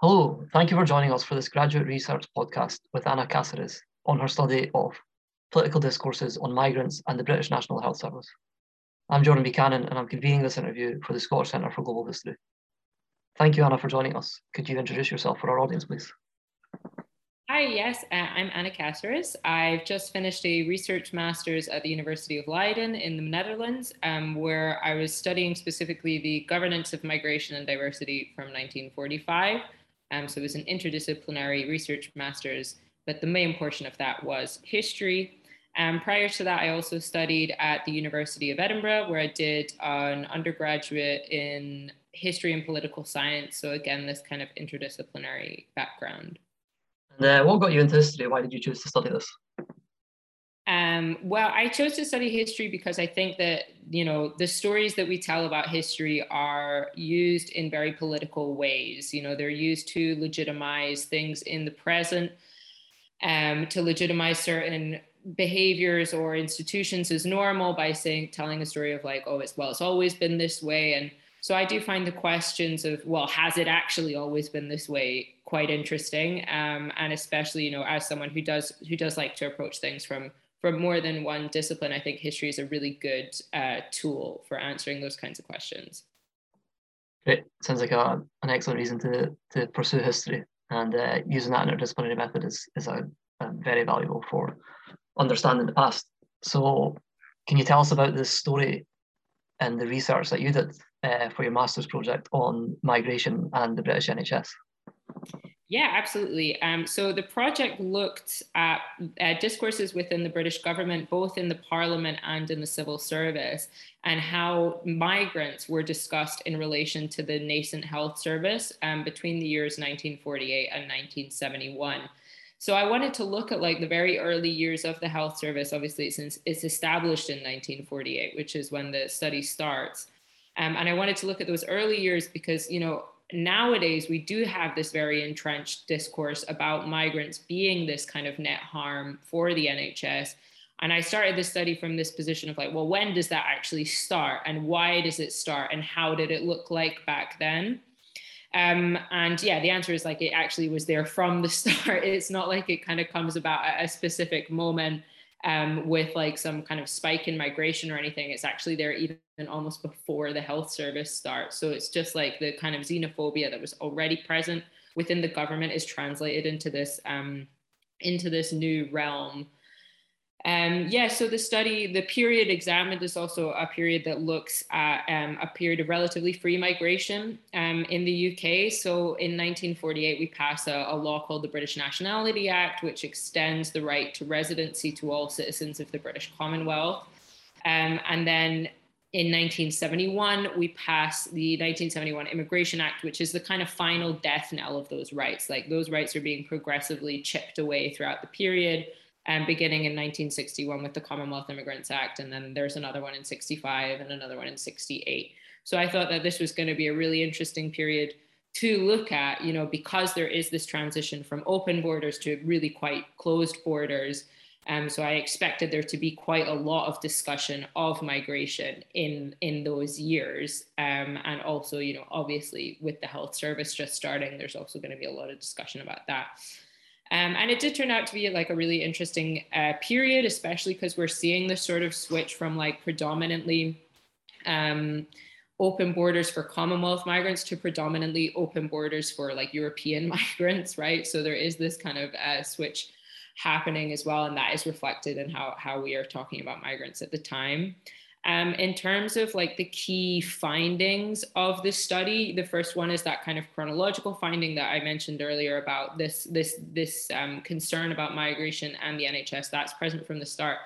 Hello, thank you for joining us for this graduate research podcast with Anna Caceres on her study of political discourses on migrants and the British National Health Service. I'm Jordan Buchanan and I'm convening this interview for the Scottish Centre for Global History. Thank you, Anna, for joining us. Could you introduce yourself for our audience, please? Hi, yes, uh, I'm Anna Caceres. I've just finished a research master's at the University of Leiden in the Netherlands, um, where I was studying specifically the governance of migration and diversity from 1945 um, so it was an interdisciplinary research master's, but the main portion of that was history. Um, prior to that, I also studied at the University of Edinburgh, where I did an undergraduate in history and political science. So again, this kind of interdisciplinary background. And uh, what got you into history? Why did you choose to study this? Um, well, I chose to study history because I think that you know the stories that we tell about history are used in very political ways. You know, they're used to legitimize things in the present, um, to legitimize certain behaviors or institutions as normal by saying telling a story of like, oh, it's well, it's always been this way, and so I do find the questions of well, has it actually always been this way quite interesting, um, and especially you know as someone who does who does like to approach things from for more than one discipline, I think history is a really good uh, tool for answering those kinds of questions. Great. Sounds like a, an excellent reason to, to pursue history. And uh, using that interdisciplinary method is, is a, a very valuable for understanding the past. So, can you tell us about this story and the research that you did uh, for your master's project on migration and the British NHS? Yeah, absolutely. Um, so the project looked at discourses within the British government, both in the parliament and in the civil service, and how migrants were discussed in relation to the nascent health service um, between the years 1948 and 1971. So I wanted to look at like the very early years of the health service, obviously since it's established in 1948, which is when the study starts. Um, and I wanted to look at those early years because, you know, nowadays we do have this very entrenched discourse about migrants being this kind of net harm for the NHS. And I started this study from this position of like, well, when does that actually start? And why does it start? And how did it look like back then? Um, and yeah, the answer is like it actually was there from the start. It's not like it kind of comes about at a specific moment um, with like some kind of spike in migration or anything. It's actually there even almost before the health service starts. So it's just like the kind of xenophobia that was already present within the government is translated into this um, into this new realm um, yeah, so the study, the period examined is also a period that looks at um, a period of relatively free migration um, in the UK. So in 1948, we pass a, a, law called the British Nationality Act, which extends the right to residency to all citizens of the British Commonwealth. Um, and then in 1971, we pass the 1971 Immigration Act, which is the kind of final death knell of those rights. Like those rights are being progressively chipped away throughout the period um, beginning in 1961 with the Commonwealth Immigrants Act, and then there's another one in 65 and another one in 68. So I thought that this was going to be a really interesting period to look at, you know, because there is this transition from open borders to really quite closed borders. Um, so I expected there to be quite a lot of discussion of migration in in those years, um, and also, you know, obviously with the health service just starting, there's also going to be a lot of discussion about that. Um, and it did turn out to be like a really interesting uh, period, especially because we're seeing this sort of switch from like predominantly um, open borders for Commonwealth migrants to predominantly open borders for like European migrants, right? So there is this kind of uh, switch happening as well, and that is reflected in how how we are talking about migrants at the time. Um, in terms of like the key findings of this study, the first one is that kind of chronological finding that I mentioned earlier about this this this um, concern about migration and the NHS. That's present from the start.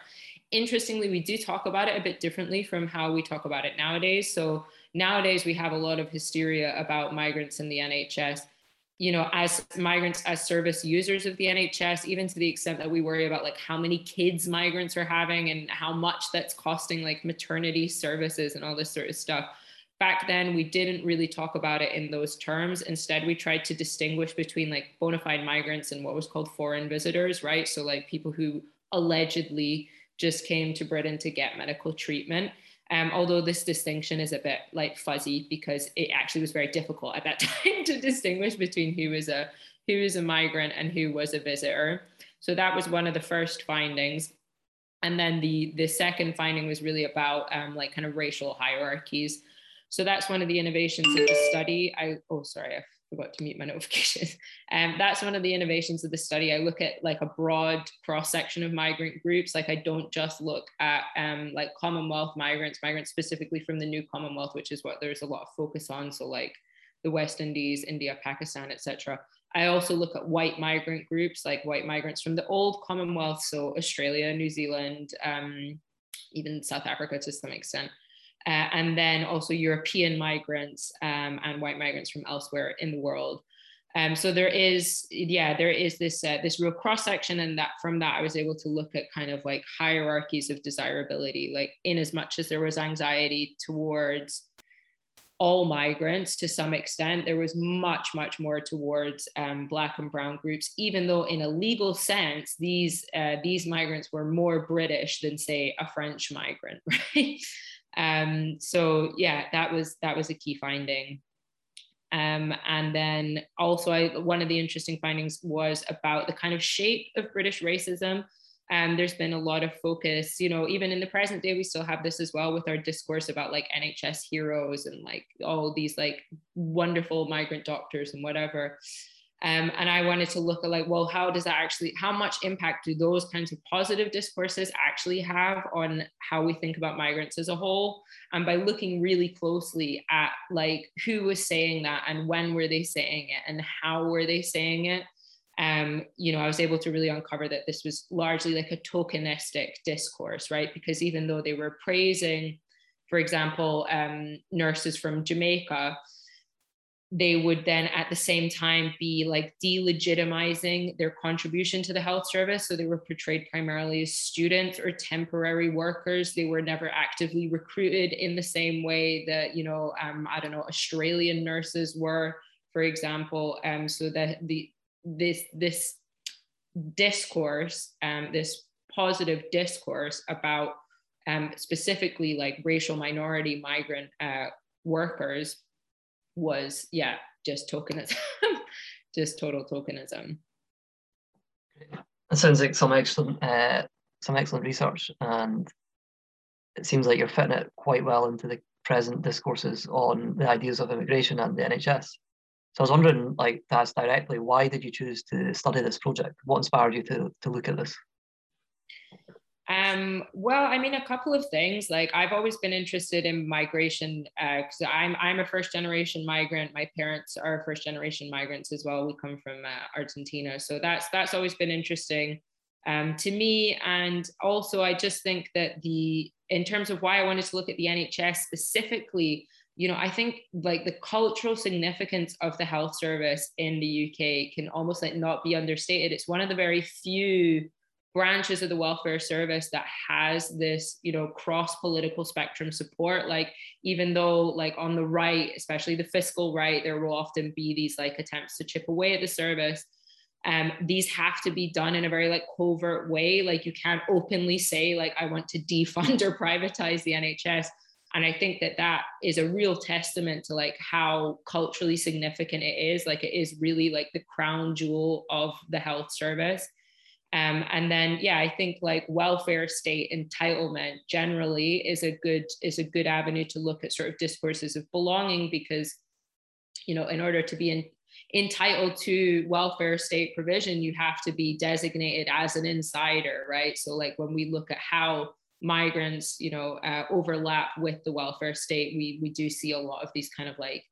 Interestingly, we do talk about it a bit differently from how we talk about it nowadays. So nowadays we have a lot of hysteria about migrants in the NHS you know, as migrants, as service users of the NHS, even to the extent that we worry about like how many kids migrants are having and how much that's costing like maternity services and all this sort of stuff. Back then, we didn't really talk about it in those terms. Instead, we tried to distinguish between like bona fide migrants and what was called foreign visitors, right? So, like people who allegedly just came to Britain to get medical treatment. Um, although this distinction is a bit like fuzzy because it actually was very difficult at that time to distinguish between who was a who was a migrant and who was a visitor. So that was one of the first findings. And then the the second finding was really about um, like kind of racial hierarchies. So that's one of the innovations of the study. I oh sorry, I forgot to mute my notifications. Um, that's one of the innovations of the study. I look at like a broad cross section of migrant groups. Like I don't just look at um, like Commonwealth migrants, migrants specifically from the new Commonwealth, which is what there's a lot of focus on. So like the West Indies, India, Pakistan, etc. I also look at white migrant groups, like white migrants from the old Commonwealth, so Australia, New Zealand, um, even South Africa to some extent. Uh, and then also European migrants um, and white migrants from elsewhere in the world. Um, so there is, yeah, there is this uh, this real cross section, and that from that I was able to look at kind of like hierarchies of desirability, like in as much as there was anxiety towards all migrants to some extent, there was much much more towards um, black and brown groups, even though in a legal sense these uh, these migrants were more British than say a French migrant, right? Um, so yeah, that was that was a key finding. Um, and then also, I, one of the interesting findings was about the kind of shape of British racism. And um, there's been a lot of focus, you know, even in the present day, we still have this as well with our discourse about like NHS heroes and like all these like wonderful migrant doctors and whatever. Um, and I wanted to look at like, well, how does that actually, how much impact do those kinds of positive discourses actually have on how we think about migrants as a whole? And by looking really closely at like who was saying that and when were they saying it and how were they saying it? Um, you know, I was able to really uncover that this was largely like a tokenistic discourse, right? Because even though they were praising, for example, um, nurses from Jamaica, they would then at the same time be like delegitimizing their contribution to the health service. So they were portrayed primarily as students or temporary workers. They were never actively recruited in the same way that, you know, um, I don't know, Australian nurses were, for example. Um, so that the this this discourse, um, this positive discourse about um, specifically like racial minority migrant uh, workers was yeah just tokenism just total tokenism. It sounds like some excellent uh, some excellent research and it seems like you're fitting it quite well into the present discourses on the ideas of immigration and the nhs so i was wondering like to ask directly why did you choose to study this project? What inspired you to, to look at this um, well, I mean, a couple of things. Like, I've always been interested in migration because uh, I'm I'm a first generation migrant. My parents are first generation migrants as well. We come from uh, Argentina, so that's that's always been interesting um, to me. And also, I just think that the in terms of why I wanted to look at the NHS specifically, you know, I think like the cultural significance of the health service in the UK can almost like not be understated. It's one of the very few branches of the welfare service that has this you know cross political spectrum support. Like even though like on the right especially the fiscal right there will often be these like attempts to chip away at the service um, these have to be done in a very like covert way. Like you can't openly say like i want to defund or privatize the nhs and i think that that is a real testament to like how culturally significant it is. Like it is really like the crown jewel of the health service um, and then, yeah, I think like welfare state entitlement generally is a good is a good avenue to look at sort of discourses of belonging because, you know, in order to be in, entitled to welfare state provision, you have to be designated as an insider, right? So like when we look at how migrants, you know, uh, overlap with the welfare state, we we do see a lot of these kind of like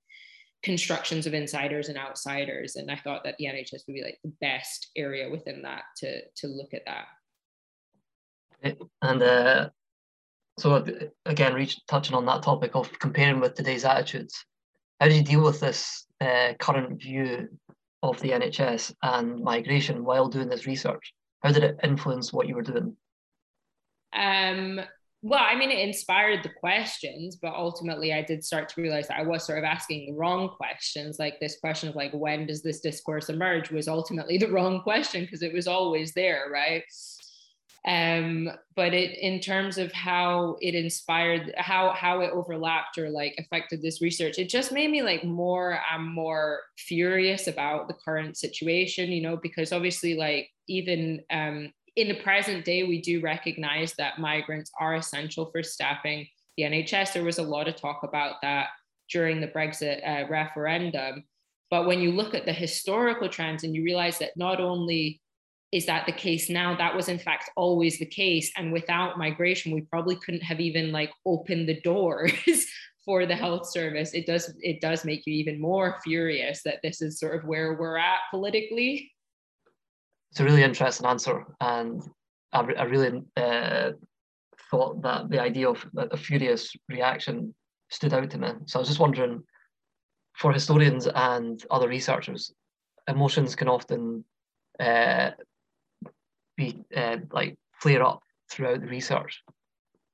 constructions of insiders and outsiders and i thought that the nhs would be like the best area within that to to look at that. And uh, so again reach, touching on that topic of comparing with today's attitudes how do you deal with this uh, current view of the nhs and migration while doing this research? How did it influence what you were doing? Um, well, I mean, it inspired the questions, but ultimately I did start to realize that I was sort of asking the wrong questions. Like this question of like, when does this discourse emerge was ultimately the wrong question because it was always there, right? um, but it in terms of how it inspired how how it overlapped or like affected this research it just made me like more and more furious about the current situation you know because obviously like even um, in the present day we do recognize that migrants are essential for staffing the nhs there was a lot of talk about that during the brexit uh, referendum. But when you look at the historical trends and you realize that not only is that the case now that was in fact always the case. And without migration we probably couldn't have even like opened the doors for the health service. It does it does make you even more furious that this is sort of where we're at politically it's a really interesting answer and i, I really uh, thought that the idea of a furious reaction stood out to me so i was just wondering for historians and other researchers emotions can often uh, be uh, like flare up throughout the research.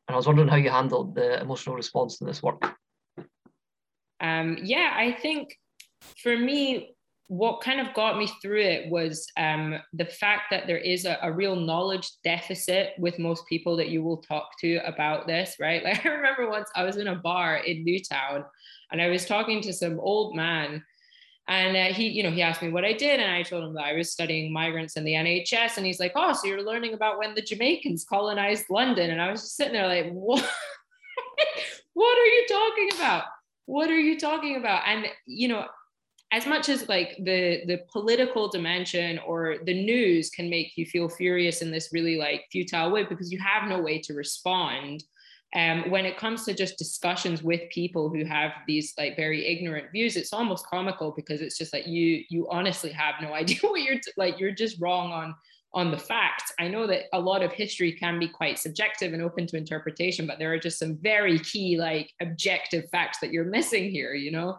And I was wondering how you handled the emotional response to this work. Um, yeah, I think for me, what kind of got me through it was um, the fact that there is a, a, real knowledge deficit with most people that you will talk to about this, right? Like I remember once I was in a bar in Newtown and I was talking to some old man and uh, he, you know, he asked me what I did, and I told him that I was studying migrants in the NHS. And he's like, "Oh, so you're learning about when the Jamaicans colonized London?" And I was just sitting there like, "What? what are you talking about? What are you talking about?" And you know, as much as like the the political dimension or the news can make you feel furious in this really like futile way because you have no way to respond um, when it comes to just discussions with people who have these like very ignorant views it's almost comical because it's just like you you honestly have no idea what you're t- like you're just wrong on on the facts. I know that a lot of history can be quite subjective and open to interpretation but there are just some very key like objective facts that you're missing here you know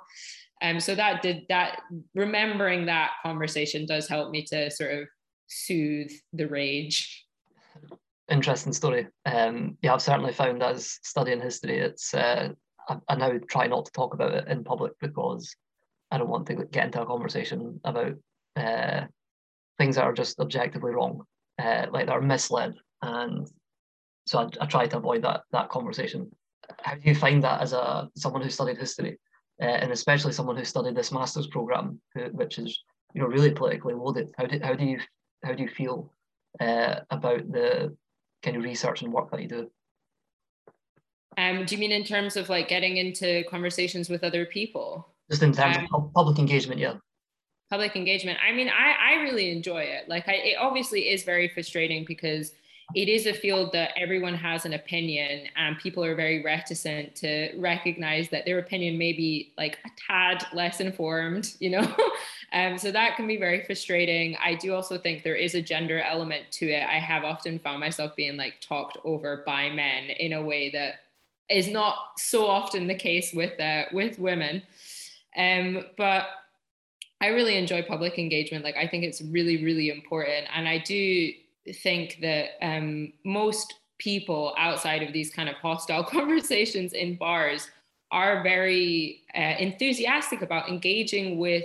um, so that did that remembering that conversation does help me to sort of soothe the rage interesting story. Um, yeah, I've certainly found as studying history, it's uh, I, I, now try not to talk about it in public because I don't want to get into a conversation about uh, things that are just objectively wrong, uh, like that are misled, and so I, I, try to avoid that that conversation. How do you find that as a someone who studied history, uh, and especially someone who studied this master's program, which is you know really politically loaded? How do how do you how do you feel uh, about the kind of research and work that you do. Um, do you mean in terms of like getting into conversations with other people? Just in terms um, of public engagement, yeah. Public engagement. I mean, I, I really enjoy it. Like, I, it obviously is very frustrating because it is a field that everyone has an opinion and people are very reticent to recognize that their opinion may be like a tad less informed you know? Um, so that can be very frustrating. I do also think there is a gender element to it. I have often found myself being like talked over by men in a way that is not so often the case with uh, with women. Um, but i really enjoy public engagement. Like i think it's really really important and i do think that um, most people outside of these kind of hostile conversations in bars are very uh, enthusiastic about engaging with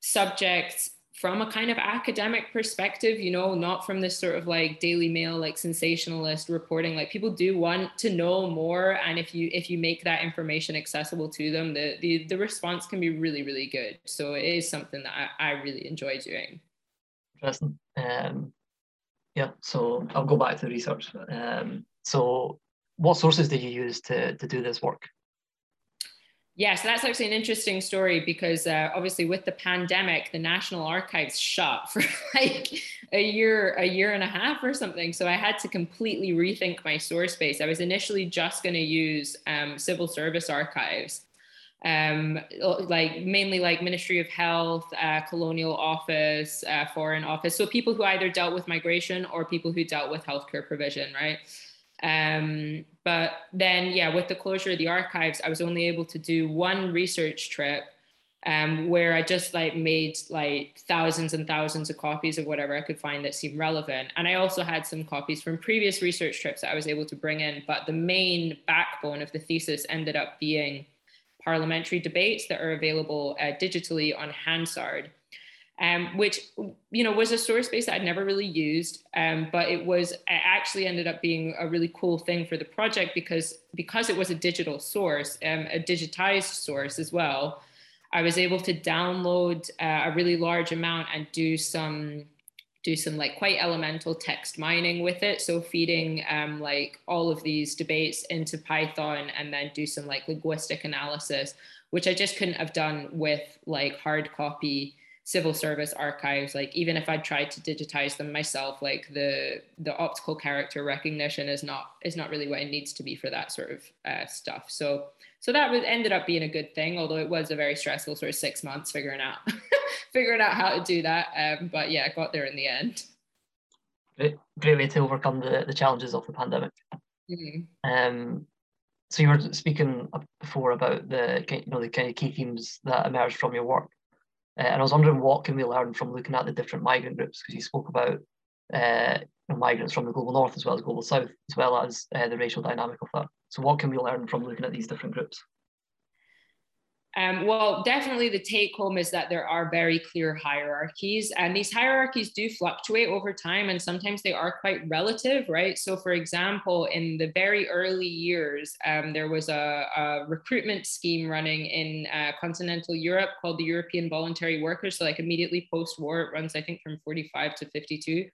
subjects from a kind of academic perspective, you know, not from this sort of like Daily Mail, like sensationalist reporting. Like people do want to know more, and if you if you make that information accessible to them, the the, the response can be really really good. So it is something that I, I really enjoy doing. Interesting. Um, yeah, so I'll go back to the research. Um, so what sources did you use to, to do this work? Yeah, so that's actually an interesting story because uh, obviously with the pandemic, the National Archives shut for like a year, a year and a half or something. So I had to completely rethink my source base. I was initially just going to use um, civil service archives, um, like mainly like Ministry of Health, uh, Colonial Office, uh, Foreign Office. So people who either dealt with migration or people who dealt with healthcare provision, right? Um, but then, yeah, with the closure of the archives, I was only able to do one research trip um, where I just like made like thousands and thousands of copies of whatever I could find that seemed relevant. And I also had some copies from previous research trips that I was able to bring in. But the main backbone of the thesis ended up being parliamentary debates that are available uh, digitally on Hansard. um, which you know was a source base that I'd never really used, um, but it was it actually ended up being a really cool thing for the project because because it was a digital source, um, a digitized source as well. I was able to download uh, a really large amount and do some do some like quite elemental text mining with it. So feeding um, like all of these debates into Python and then do some like linguistic analysis, which I just couldn't have done with like hard copy civil service archives. Like even if i tried to digitize them myself like the the optical character recognition is not is not really what it needs to be for that sort of uh, stuff. So so that was ended up being a good thing although it was a very stressful sort of six months figuring out figuring out how to do that um, but yeah I got there in the end great, great way to overcome the, the challenges of the pandemic mm-hmm. um, so you were speaking before about the you know the kind of key themes that emerged from your work uh, and I was wondering what can we learn from looking at the different migrant groups because you spoke about uh, migrants from the global north as well as global south, as well as uh, the racial dynamic of that. So what can we learn from looking at these different groups? Um, well, definitely the take home is that there are very clear hierarchies, and these hierarchies do fluctuate over time, and sometimes they are quite relative, right? So, for example, in the very early years, um, there was a, a, recruitment scheme running in uh, continental Europe called the European Voluntary Workers. So, like immediately post war, it runs, I think, from 45 to 52.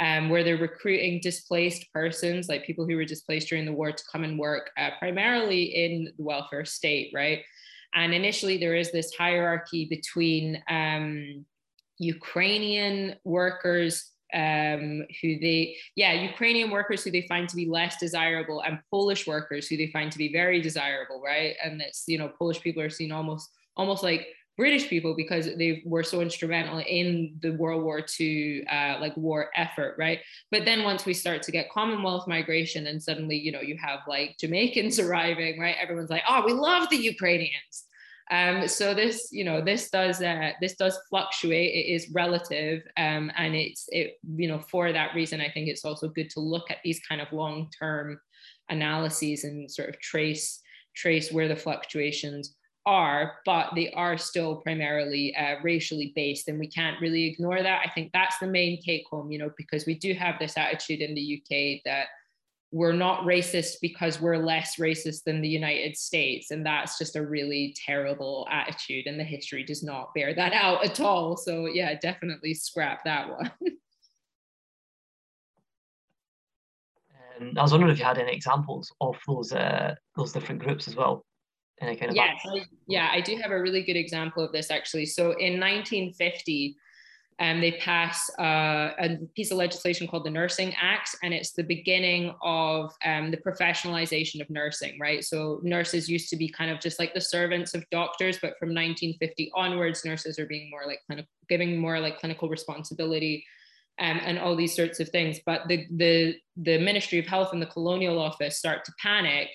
Um, where they're recruiting displaced persons, like people who were displaced during the war, to come and work uh, primarily in the welfare state, right? And initially, there is this hierarchy between um, Ukrainian workers um, who they, yeah, Ukrainian workers who they find to be less desirable, and Polish workers who they find to be very desirable, right? And it's you know Polish people are seen almost almost like British people because they were so instrumental in the World War II uh, like war effort, right? But then once we start to get Commonwealth migration, and suddenly you know you have like Jamaicans arriving, right? Everyone's like, oh, we love the Ukrainians. Um, so this, you know, this does uh, this does fluctuate. It is relative, um, and it's it, you know, for that reason, I think it's also good to look at these kind of long term analyses and sort of trace trace where the fluctuations are, but they are still primarily uh, racially based, and we can't really ignore that. I think that's the main take home, you know, because we do have this attitude in the UK that we're not racist because we're less racist than the United States. And that's just a really terrible attitude. And the history does not bear that out at all. So, yeah, definitely scrap that one. um, I was wondering if you had any examples of those uh, those different groups as well. Any kind of yes, I, yeah, I do have a really good example of this actually. So in 1950, um, they pass uh, a piece of legislation called the Nursing Act, and it's the beginning of um, the professionalization of nursing, right? So nurses used to be kind of just like the servants of doctors, but from 1950 onwards, nurses are being more like clinical, giving more like clinical responsibility. Um, and all these sorts of things, but the the the Ministry of Health and the Colonial Office start to panic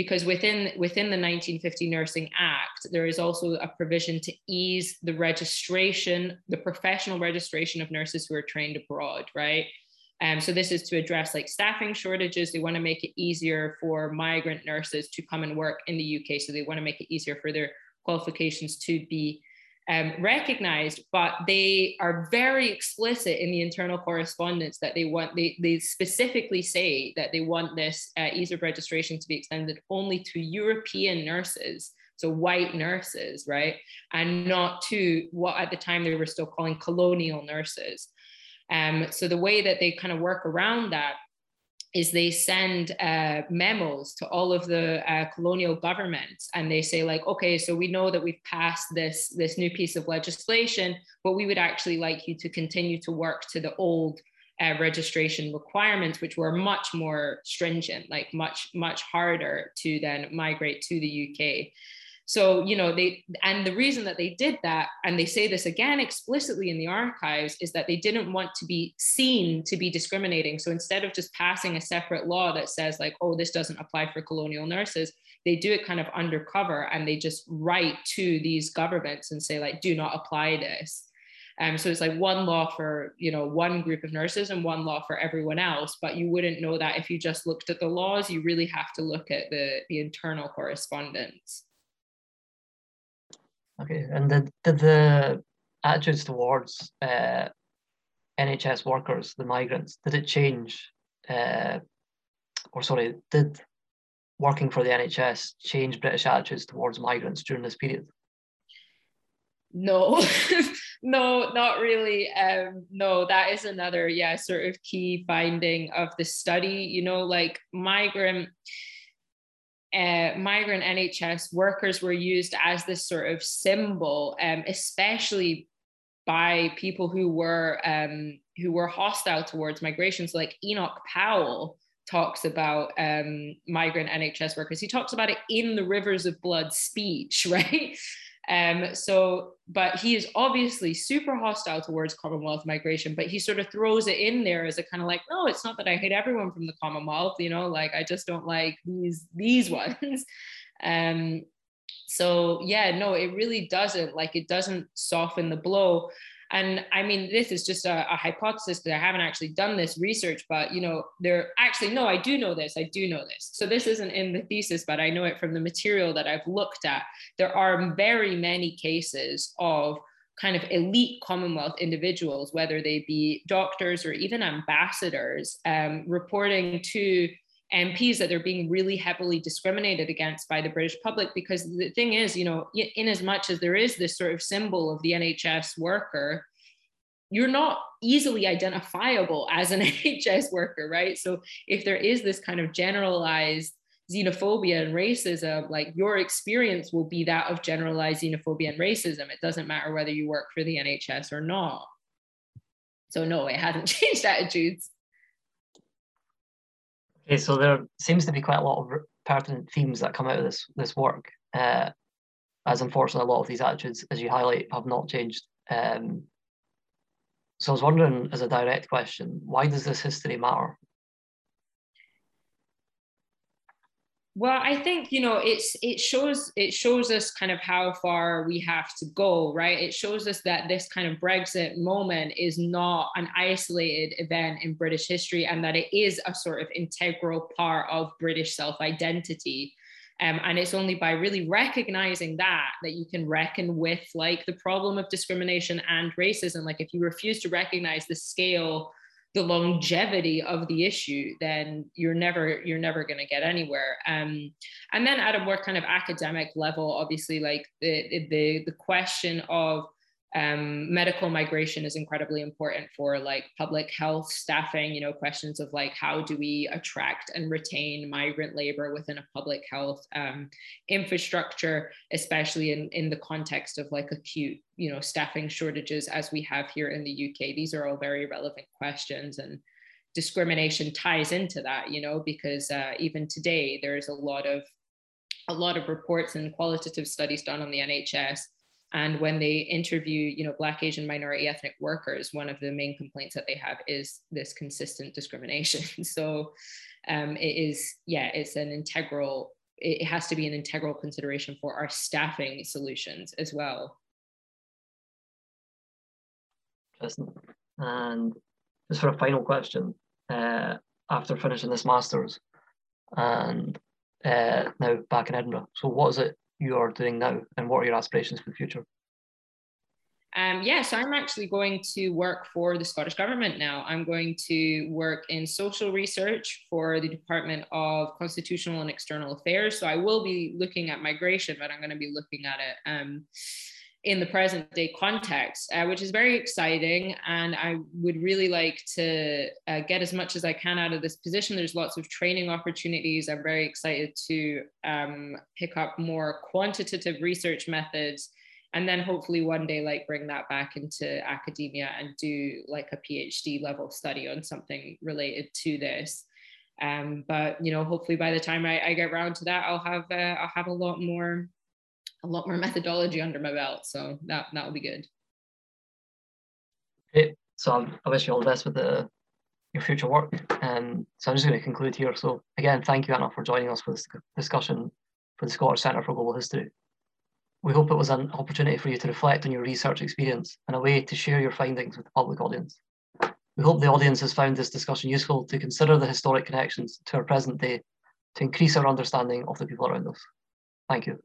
because within within the 1950 Nursing Act, there is also a provision to ease the registration, the professional registration of nurses who are trained abroad, right? Um, so this is to address like staffing shortages. They want to make it easier for migrant nurses to come and work in the UK. So they want to make it easier for their qualifications to be um, recognized, but they are very explicit in the internal correspondence that they want, they, they specifically say that they want this uh, ease of registration to be extended only to European nurses, so white nurses, right? And not to what at the time they were still calling colonial nurses. Um, so the way that they kind of work around that is they send uh, memos to all of the uh, colonial governments and they say like okay so we know that we've passed this this new piece of legislation but we would actually like you to continue to work to the old uh, registration requirements which were much more stringent like much much harder to then migrate to the uk so, you know, they, and the reason that they did that, and they say this again explicitly in the archives, is that they didn't want to be seen to be discriminating. So instead of just passing a separate law that says, like, oh, this doesn't apply for colonial nurses, they do it kind of undercover and they just write to these governments and say, like, do not apply this. Um, so it's like one law for you know one group of nurses and one law for everyone else. But you wouldn't know that if you just looked at the laws. You really have to look at the the internal correspondence. Okay, and did, did the attitudes towards uh, NHS workers, the migrants, did it change? Uh, or sorry, did working for the NHS change British attitudes towards migrants during this period? No, no, not really. Um, no, that is another, yeah, sort of key finding of the study. You know, like migrant. Uh, migrant NHS workers were used as this sort of symbol, um, especially by people who were um, who were hostile towards migration. So, like Enoch Powell talks about um, migrant NHS workers. He talks about it in the Rivers of Blood speech, right? Um, so, but he is obviously super hostile towards Commonwealth migration, but he sort of throws it in there as a kind of like, no, it's not that I hate everyone from the Commonwealth, you know, like I just don't like these these ones. um, so yeah, no, it really doesn't like it doesn't soften the blow. And I mean, this is just a, a hypothesis that I haven't actually done this research, but you know, there actually, no, I do know this. I do know this. So this isn't in the thesis, but I know it from the material that I've looked at. There are very many cases of kind of elite Commonwealth individuals, whether they be doctors or even ambassadors, um, reporting to MPs that they're being really heavily discriminated against by the British public. Because the thing is, you know, in as much as there is this sort of symbol of the NHS worker, you're not easily identifiable as an NHS worker, right? So if there is this kind of generalized xenophobia and racism, like your experience will be that of generalized xenophobia and racism. It doesn't matter whether you work for the NHS or not. So no, it hasn't changed attitudes. Okay, so there seems to be quite a lot of pertinent themes that come out of this this work. Uh, as unfortunately, a lot of these attitudes, as you highlight, have not changed. Um, so I was wondering, as a direct question, why does this history matter? Well i think you know it's it shows it shows us kind of how far we have to go right? It shows us that this kind of brexit moment is not an isolated event in british history and that it is a sort of integral part of british self-identity. Um, and it's only by really recognizing that that you can reckon with like the problem of discrimination and racism. Like if you refuse to recognize the scale the longevity of the issue, then you're never you're never going to get anywhere. Um, and then at a more kind of academic level, obviously, like the the the question of um, medical migration is incredibly important for like public health staffing you know questions of like how do we attract and retain migrant labor within a public health um, infrastructure especially in, in the context of like acute you know staffing shortages as we have here in the uk these are all very relevant questions and discrimination ties into that you know because uh, even today there's a lot of a lot of reports and qualitative studies done on the nhs and when they interview, you know, Black, Asian, minority ethnic workers, one of the main complaints that they have is this consistent discrimination. so um, it is, yeah, it's an integral, it has to be an integral consideration for our staffing solutions as well. And just for a final question, uh, after finishing this master's and uh, now back in Edinburgh, so what is it you are doing now and what are your aspirations for the future? Um, yeah, so I'm actually going to work for the Scottish Government now. I'm going to work in social research for the Department of Constitutional and External Affairs. So I will be looking at migration, but I'm going to be looking at it um, in the present day context, uh, which is very exciting. And I would really like to uh, get as much as I can out of this position. There's lots of training opportunities. I'm very excited to um, pick up more quantitative research methods and then hopefully one day like bring that back into academia and do like a phd level study on something related to this um, but you know hopefully by the time I, I get around to that i'll have uh, i'll have a lot more a lot more methodology under my belt. So that that will be good. Okay, so I wish you all the best with the your future work. Um, so I'm just going to conclude here. So again, thank you Anna for joining us for this discussion for the Scottish Centre for Global History. We hope it was an opportunity for you to reflect on your research experience and a way to share your findings with the public audience. We hope the audience has found this discussion useful to consider the historic connections to our present day to increase our understanding of the people around us. Thank you.